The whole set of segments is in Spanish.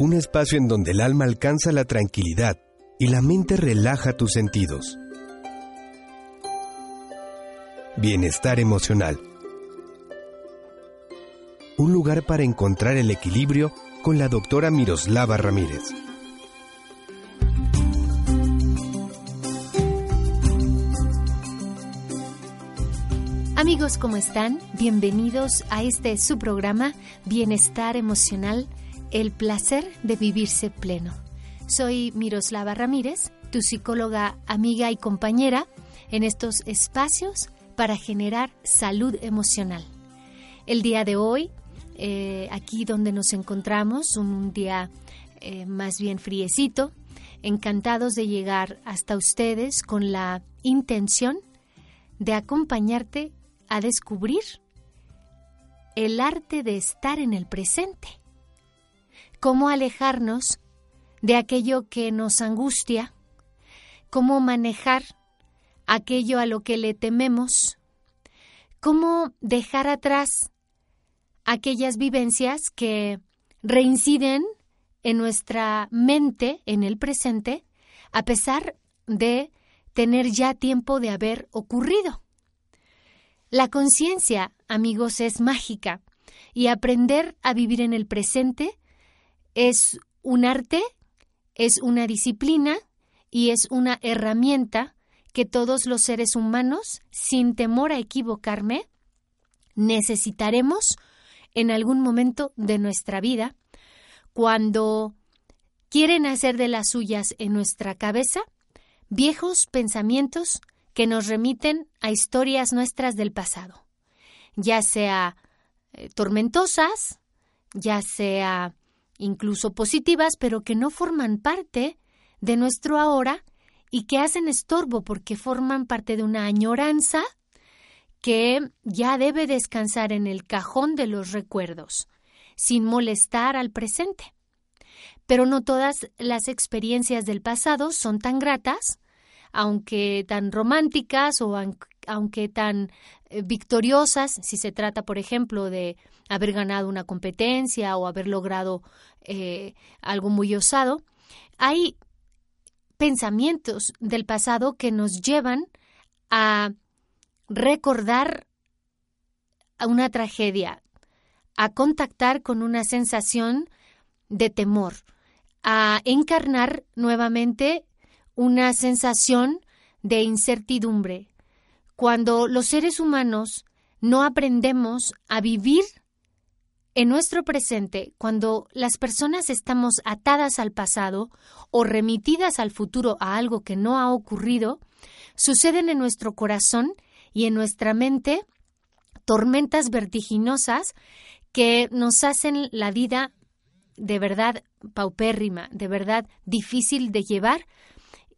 un espacio en donde el alma alcanza la tranquilidad y la mente relaja tus sentidos. Bienestar emocional. Un lugar para encontrar el equilibrio con la doctora Miroslava Ramírez. Amigos, ¿cómo están? Bienvenidos a este su programa Bienestar Emocional, el placer de vivirse pleno. Soy Miroslava Ramírez, tu psicóloga, amiga y compañera en estos espacios para generar salud emocional. El día de hoy, eh, aquí donde nos encontramos, un día eh, más bien friecito, encantados de llegar hasta ustedes con la intención de acompañarte a descubrir el arte de estar en el presente. Cómo alejarnos de aquello que nos angustia, cómo manejar aquello a lo que le tememos, cómo dejar atrás aquellas vivencias que reinciden en nuestra mente, en el presente, a pesar de tener ya tiempo de haber ocurrido. La conciencia, amigos, es mágica y aprender a vivir en el presente es un arte, es una disciplina y es una herramienta que todos los seres humanos, sin temor a equivocarme, necesitaremos en algún momento de nuestra vida. Cuando quieren hacer de las suyas en nuestra cabeza viejos pensamientos que nos remiten a historias nuestras del pasado, ya sea eh, tormentosas, ya sea incluso positivas, pero que no forman parte de nuestro ahora y que hacen estorbo porque forman parte de una añoranza que ya debe descansar en el cajón de los recuerdos, sin molestar al presente. Pero no todas las experiencias del pasado son tan gratas aunque tan románticas o aunque tan eh, victoriosas, si se trata, por ejemplo, de haber ganado una competencia o haber logrado eh, algo muy osado, hay pensamientos del pasado que nos llevan a recordar una tragedia, a contactar con una sensación de temor, a encarnar nuevamente una sensación de incertidumbre. Cuando los seres humanos no aprendemos a vivir en nuestro presente, cuando las personas estamos atadas al pasado o remitidas al futuro a algo que no ha ocurrido, suceden en nuestro corazón y en nuestra mente tormentas vertiginosas que nos hacen la vida de verdad paupérrima, de verdad difícil de llevar,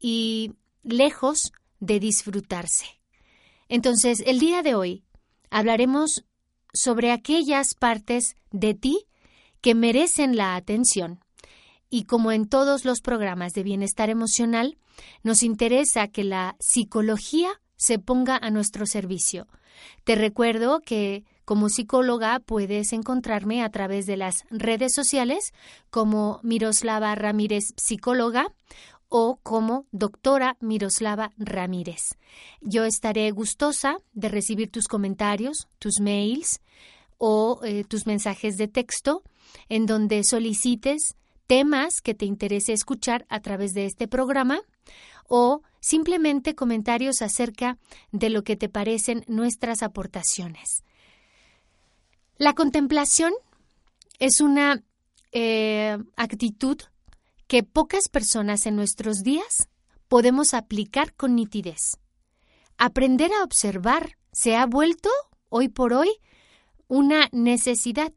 y lejos de disfrutarse. Entonces, el día de hoy hablaremos sobre aquellas partes de ti que merecen la atención. Y como en todos los programas de bienestar emocional, nos interesa que la psicología se ponga a nuestro servicio. Te recuerdo que como psicóloga puedes encontrarme a través de las redes sociales como Miroslava Ramírez Psicóloga o como doctora Miroslava Ramírez. Yo estaré gustosa de recibir tus comentarios, tus mails o eh, tus mensajes de texto en donde solicites temas que te interese escuchar a través de este programa o simplemente comentarios acerca de lo que te parecen nuestras aportaciones. La contemplación es una eh, actitud que pocas personas en nuestros días podemos aplicar con nitidez. Aprender a observar se ha vuelto, hoy por hoy, una necesidad.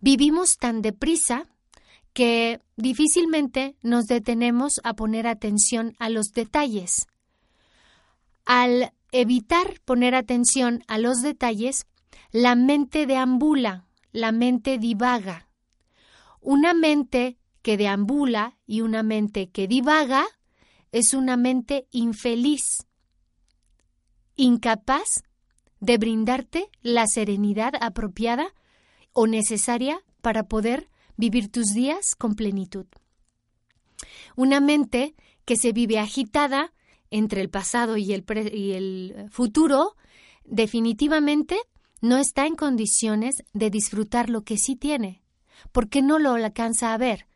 Vivimos tan deprisa que difícilmente nos detenemos a poner atención a los detalles. Al evitar poner atención a los detalles, la mente deambula, la mente divaga. Una mente que deambula y una mente que divaga es una mente infeliz, incapaz de brindarte la serenidad apropiada o necesaria para poder vivir tus días con plenitud. Una mente que se vive agitada entre el pasado y el, y el futuro, definitivamente no está en condiciones de disfrutar lo que sí tiene, porque no lo alcanza a ver,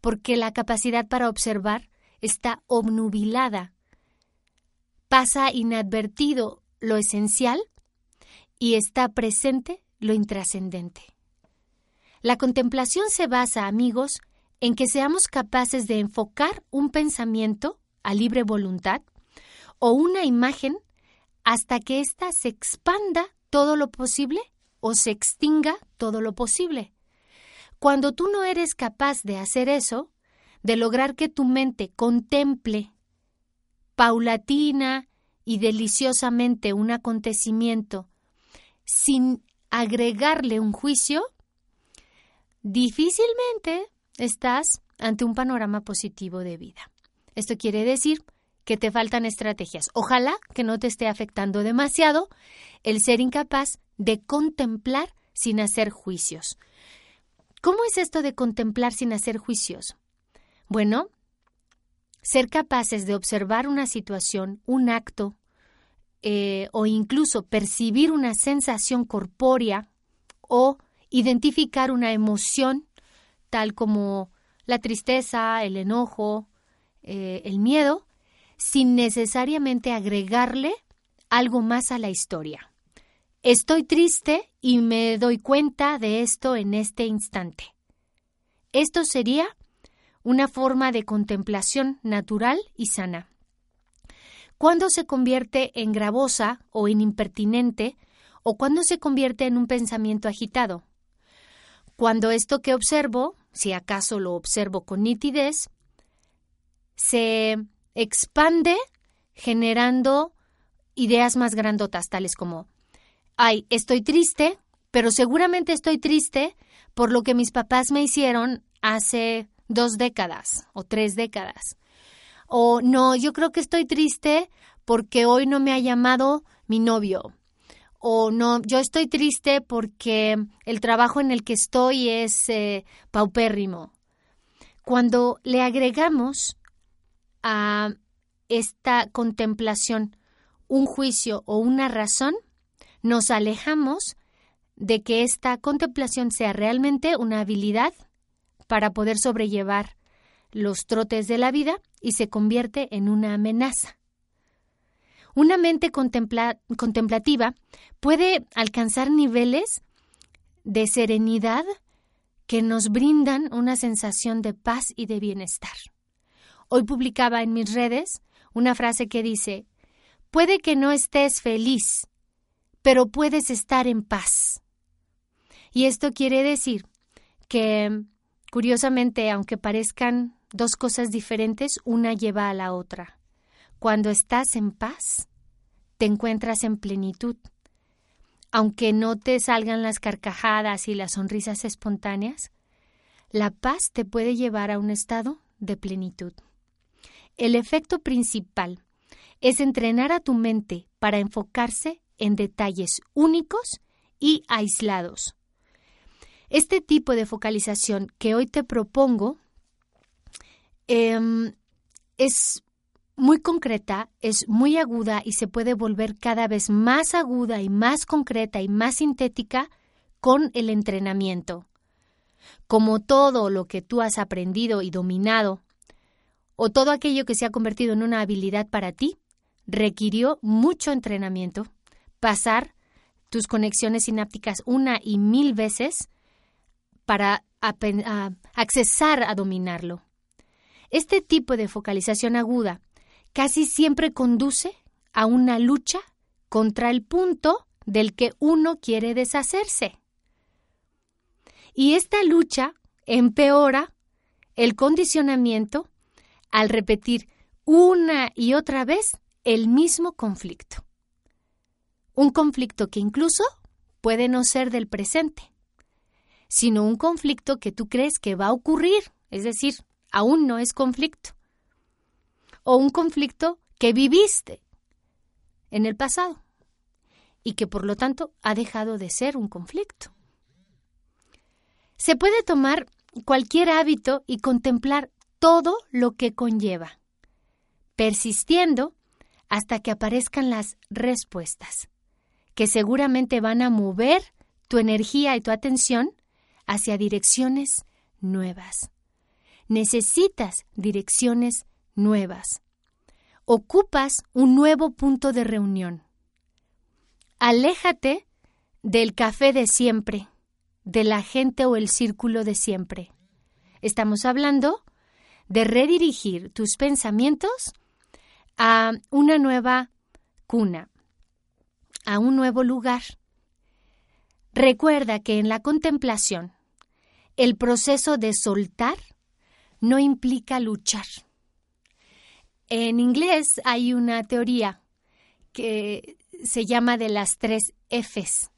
porque la capacidad para observar está obnubilada. Pasa inadvertido lo esencial y está presente lo intrascendente. La contemplación se basa, amigos, en que seamos capaces de enfocar un pensamiento a libre voluntad o una imagen hasta que ésta se expanda todo lo posible o se extinga todo lo posible. Cuando tú no eres capaz de hacer eso, de lograr que tu mente contemple paulatina y deliciosamente un acontecimiento sin agregarle un juicio, difícilmente estás ante un panorama positivo de vida. Esto quiere decir que te faltan estrategias. Ojalá que no te esté afectando demasiado el ser incapaz de contemplar sin hacer juicios. ¿Cómo es esto de contemplar sin hacer juicios? Bueno, ser capaces de observar una situación, un acto, eh, o incluso percibir una sensación corpórea o identificar una emoción tal como la tristeza, el enojo, eh, el miedo, sin necesariamente agregarle algo más a la historia. Estoy triste y me doy cuenta de esto en este instante. Esto sería una forma de contemplación natural y sana. Cuando se convierte en gravosa o en impertinente, o cuando se convierte en un pensamiento agitado. Cuando esto que observo, si acaso lo observo con nitidez, se expande generando ideas más grandotas, tales como, ay, estoy triste, pero seguramente estoy triste por lo que mis papás me hicieron hace dos décadas o tres décadas. O no, yo creo que estoy triste porque hoy no me ha llamado mi novio. O no, yo estoy triste porque el trabajo en el que estoy es eh, paupérrimo. Cuando le agregamos a esta contemplación un juicio o una razón, nos alejamos de que esta contemplación sea realmente una habilidad para poder sobrellevar los trotes de la vida y se convierte en una amenaza. Una mente contemplativa puede alcanzar niveles de serenidad que nos brindan una sensación de paz y de bienestar. Hoy publicaba en mis redes una frase que dice, puede que no estés feliz, pero puedes estar en paz. Y esto quiere decir que, curiosamente, aunque parezcan dos cosas diferentes, una lleva a la otra. Cuando estás en paz, te encuentras en plenitud. Aunque no te salgan las carcajadas y las sonrisas espontáneas, la paz te puede llevar a un estado de plenitud. El efecto principal es entrenar a tu mente para enfocarse en detalles únicos y aislados. Este tipo de focalización que hoy te propongo em, es muy concreta, es muy aguda y se puede volver cada vez más aguda y más concreta y más sintética con el entrenamiento. Como todo lo que tú has aprendido y dominado o todo aquello que se ha convertido en una habilidad para ti, requirió mucho entrenamiento, pasar tus conexiones sinápticas una y mil veces para accesar a dominarlo. Este tipo de focalización aguda casi siempre conduce a una lucha contra el punto del que uno quiere deshacerse. Y esta lucha empeora el condicionamiento al repetir una y otra vez el mismo conflicto. Un conflicto que incluso puede no ser del presente, sino un conflicto que tú crees que va a ocurrir, es decir, aún no es conflicto. O un conflicto que viviste en el pasado y que por lo tanto ha dejado de ser un conflicto. Se puede tomar cualquier hábito y contemplar todo lo que conlleva, persistiendo hasta que aparezcan las respuestas, que seguramente van a mover tu energía y tu atención hacia direcciones nuevas. Necesitas direcciones nuevas. Ocupas un nuevo punto de reunión. Aléjate del café de siempre, de la gente o el círculo de siempre. Estamos hablando de redirigir tus pensamientos a una nueva cuna, a un nuevo lugar. Recuerda que en la contemplación el proceso de soltar no implica luchar. En inglés hay una teoría que se llama de las tres Fs.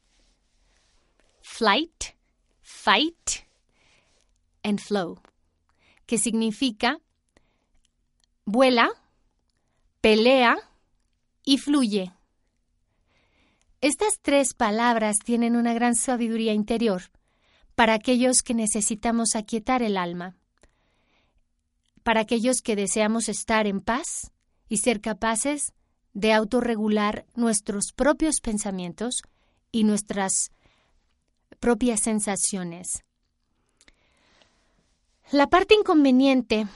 Flight, fight and flow, que significa vuela, pelea y fluye. Estas tres palabras tienen una gran sabiduría interior para aquellos que necesitamos aquietar el alma, para aquellos que deseamos estar en paz y ser capaces de autorregular nuestros propios pensamientos y nuestras propias sensaciones. La parte inconveniente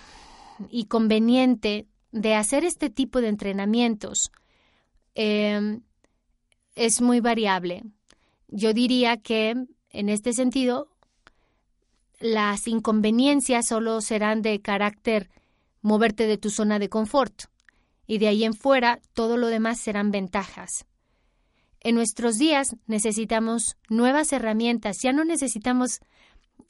y conveniente de hacer este tipo de entrenamientos em, es muy variable. Yo diría que en este sentido las inconveniencias solo serán de carácter moverte de tu zona de confort y de ahí en fuera todo lo demás serán ventajas. En nuestros días necesitamos nuevas herramientas, ya no necesitamos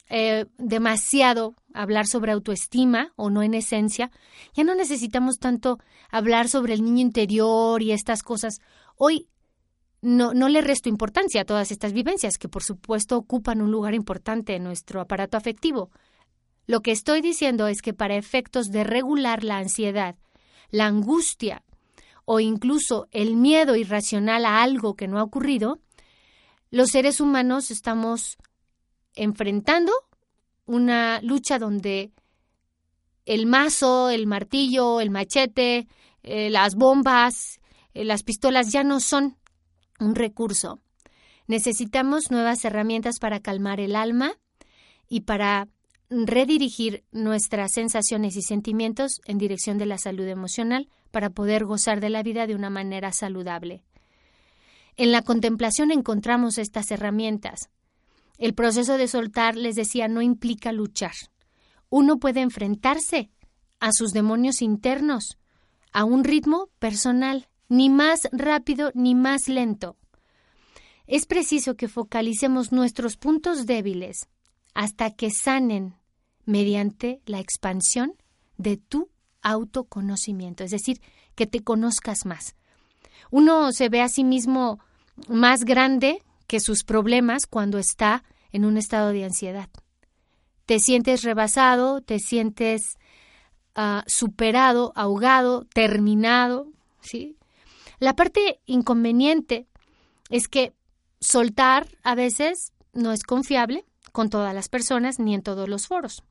eh, demasiado hablar sobre autoestima o no en esencia, ya no necesitamos tanto hablar sobre el niño interior y estas cosas. Hoy no, no le resto importancia a todas estas vivencias, que por supuesto ocupan un lugar importante en nuestro aparato afectivo. Lo que estoy diciendo es que para efectos de regular la ansiedad, la angustia o incluso el miedo irracional a algo que no ha ocurrido, los seres humanos estamos enfrentando una lucha donde el mazo, el martillo, el machete, eh, las bombas, eh, las pistolas ya no son un recurso. Necesitamos nuevas herramientas para calmar el alma y para redirigir nuestras sensaciones y sentimientos en dirección de la salud emocional para poder gozar de la vida de una manera saludable. En la contemplación encontramos estas herramientas. El proceso de soltar, les decía, no implica luchar. Uno puede enfrentarse a sus demonios internos a un ritmo personal ni más rápido ni más lento. Es preciso que focalicemos nuestros puntos débiles hasta que sanen mediante la expansión de tu autoconocimiento, es decir, que te conozcas más. Uno se ve a sí mismo más grande que sus problemas cuando está en un estado de ansiedad. Te sientes rebasado, te sientes ah, superado, ahogado, terminado, ¿sí? La parte inconveniente es que soltar a veces no es confiable con todas las personas ni en todos los foros.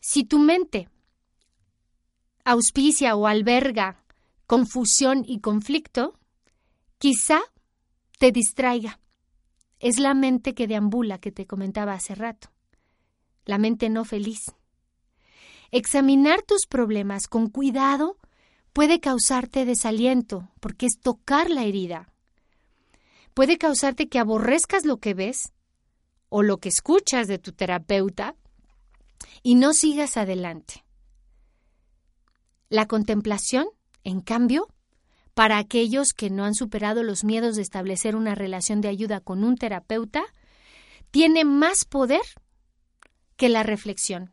Si tu mente auspicia o alberga confusión y conflicto, quizá te distraiga. Es la mente que deambula que te comentaba hace rato, la mente no feliz. Examinar tus problemas con cuidado puede causarte desaliento, porque es tocar la herida. Puede causarte que aborrezcas lo que ves o lo que escuchas de tu terapeuta y no sigas adelante. La contemplación, en cambio, para aquellos que no han superado los miedos de establecer una relación de ayuda con un terapeuta, tiene más poder que la reflexión,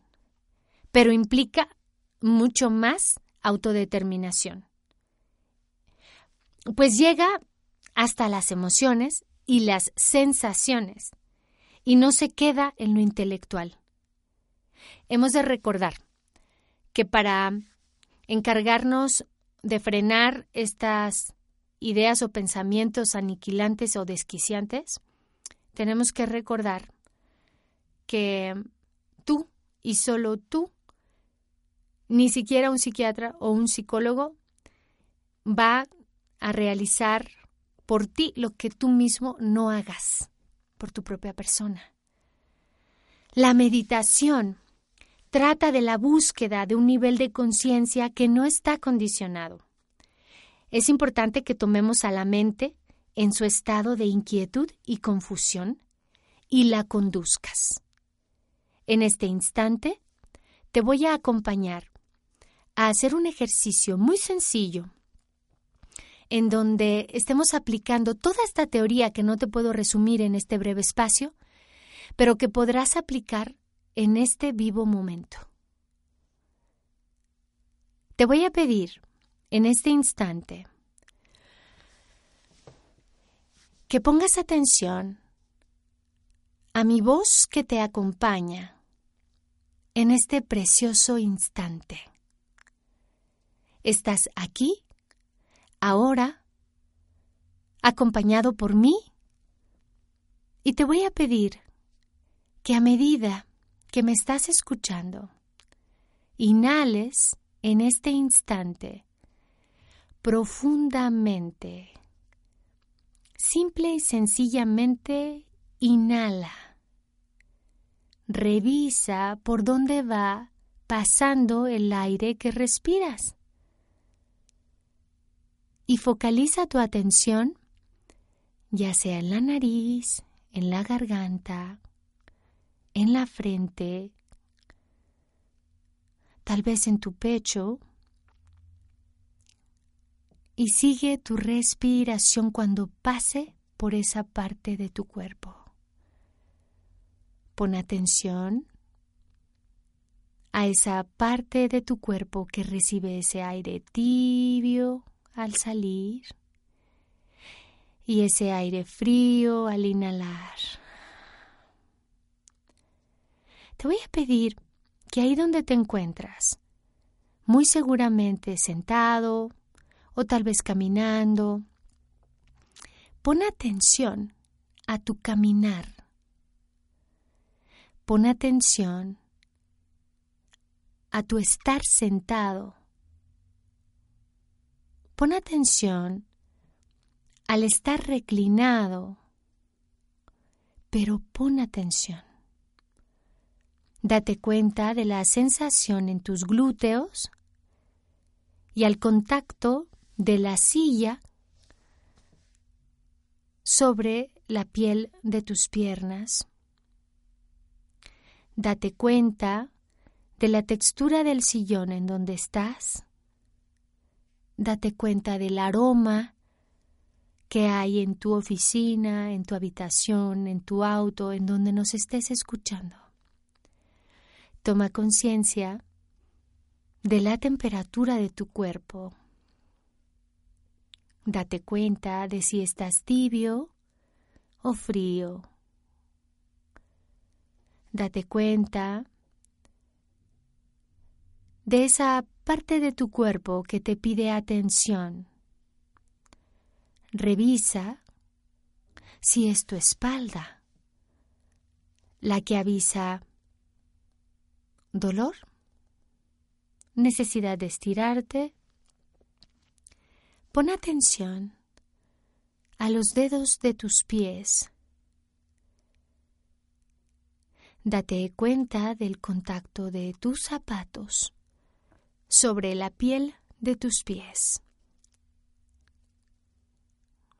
pero implica mucho más autodeterminación. Pues llega hasta las emociones y las sensaciones y no se queda en lo intelectual. Hemos de recordar que para encargarnos de frenar estas ideas o pensamientos aniquilantes o desquiciantes, tenemos que recordar que tú y solo tú, ni siquiera un psiquiatra o un psicólogo va a realizar por ti lo que tú mismo no hagas por tu propia persona. La meditación trata de la búsqueda de un nivel de conciencia que no está condicionado. Es importante que tomemos a la mente en su estado de inquietud y confusión y la conduzcas. En este instante te voy a acompañar a hacer un ejercicio muy sencillo en donde estemos aplicando toda esta teoría que no te puedo resumir en este breve espacio, pero que podrás aplicar en este vivo momento. Te voy a pedir en este instante que pongas atención a mi voz que te acompaña en este precioso instante. Estás aquí, ahora, acompañado por mí, y te voy a pedir que a medida que me estás escuchando, inhales en este instante profundamente, simple y sencillamente inhala. Revisa por dónde va pasando el aire que respiras. Y focaliza tu atención ya sea en la nariz, en la garganta, en la frente, tal vez en tu pecho, y sigue tu respiración cuando pase por esa parte de tu cuerpo. Pon atención a esa parte de tu cuerpo que recibe ese aire tibio al salir y ese aire frío al inhalar. Te voy a pedir que ahí donde te encuentras, muy seguramente sentado o tal vez caminando, pon atención a tu caminar. Pon atención a tu estar sentado. Pon atención al estar reclinado, pero pon atención Date cuenta de la sensación en tus glúteos y al contacto de la silla sobre la piel de tus piernas. Date cuenta de la textura del sillón en donde estás. Date cuenta del aroma que hay en tu oficina, en tu habitación, en tu auto, en donde nos estés escuchando. Toma conciencia de la temperatura de tu cuerpo. Date cuenta de si estás tibio o frío. Date cuenta de esa parte de tu cuerpo que te pide atención. Revisa si es tu espalda la que avisa dolor, necesidad de estirarte. Pon atención a los dedos de tus pies. Date cuenta del contacto de tus zapatos sobre la piel de tus pies.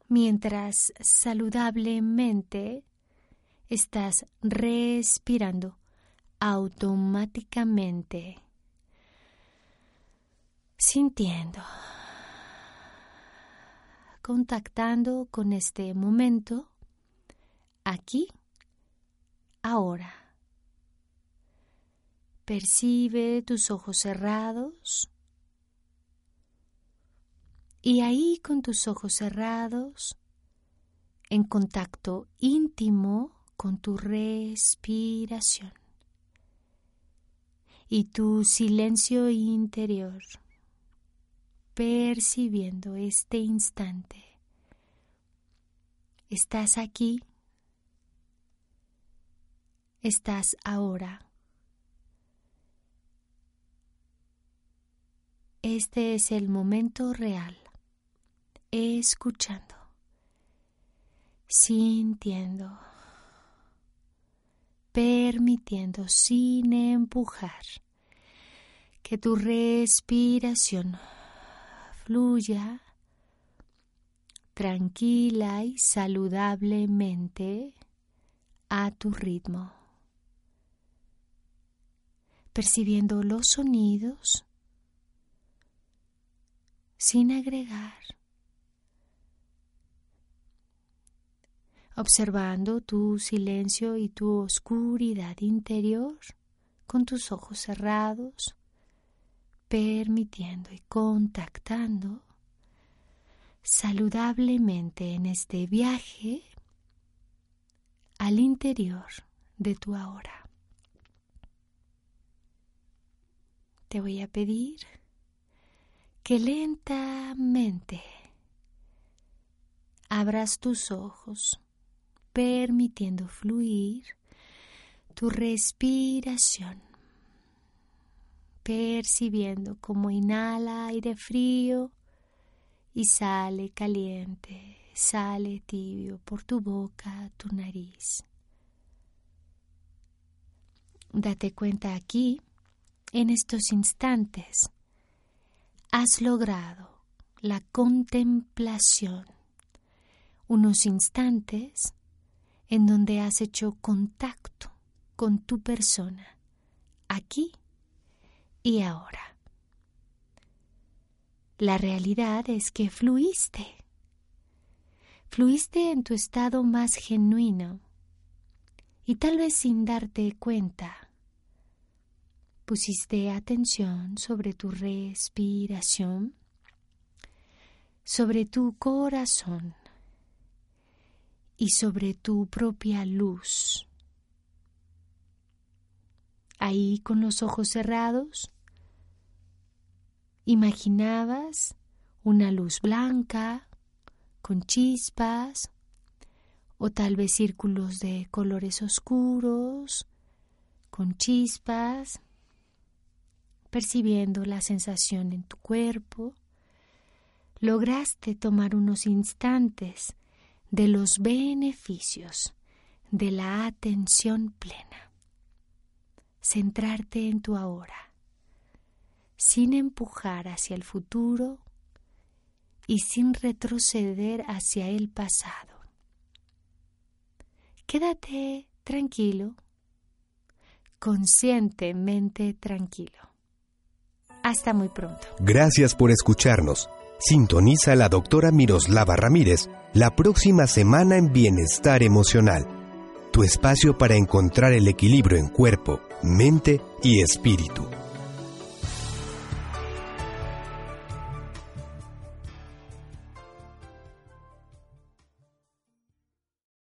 Mientras saludablemente estás respirando automáticamente, sintiendo, contactando con este momento, aquí, ahora. Percibe tus ojos cerrados y ahí con tus ojos cerrados, en contacto íntimo con tu respiración y tu silencio interior, percibiendo este instante. Estás aquí, estás ahora, este es el momento real, escuchando, sintiendo, permitiendo sin empujar que tu respiración fluya tranquila y saludablemente a tu ritmo, percibiendo los sonidos sin agregar, observando tu silencio y tu oscuridad interior con tus ojos cerrados, permitiendo y contactando saludablemente en este viaje al interior de tu ahora. Te voy a pedir que lentamente abras tus ojos, permitiendo fluir tu respiración, percibiendo cómo inhala aire frío y sale caliente, sale tibio por tu boca, tu nariz. Date cuenta aquí, en estos instantes, has logrado la contemplación, unos instantes en donde has hecho contacto con tu persona, aquí y ahora. La realidad es que fluiste. Fluiste en tu estado más genuino y tal vez sin darte cuenta. Pusiste atención sobre tu respiración, sobre tu corazón y sobre tu propia luz. Ahí con los ojos cerrados, Imaginabas una luz blanca con chispas o tal vez círculos de colores oscuros con chispas, percibiendo la sensación en tu cuerpo, lograste tomar unos instantes de los beneficios de la atención plena, centrarte en tu ahora sin empujar hacia el futuro y sin retroceder hacia el pasado. Quédate tranquilo, conscientemente tranquilo. Hasta muy pronto. Gracias por escucharnos. Sintoniza la doctora Miroslava Ramírez la próxima semana en Bienestar Emocional, tu espacio para encontrar el equilibrio en cuerpo, mente y espíritu.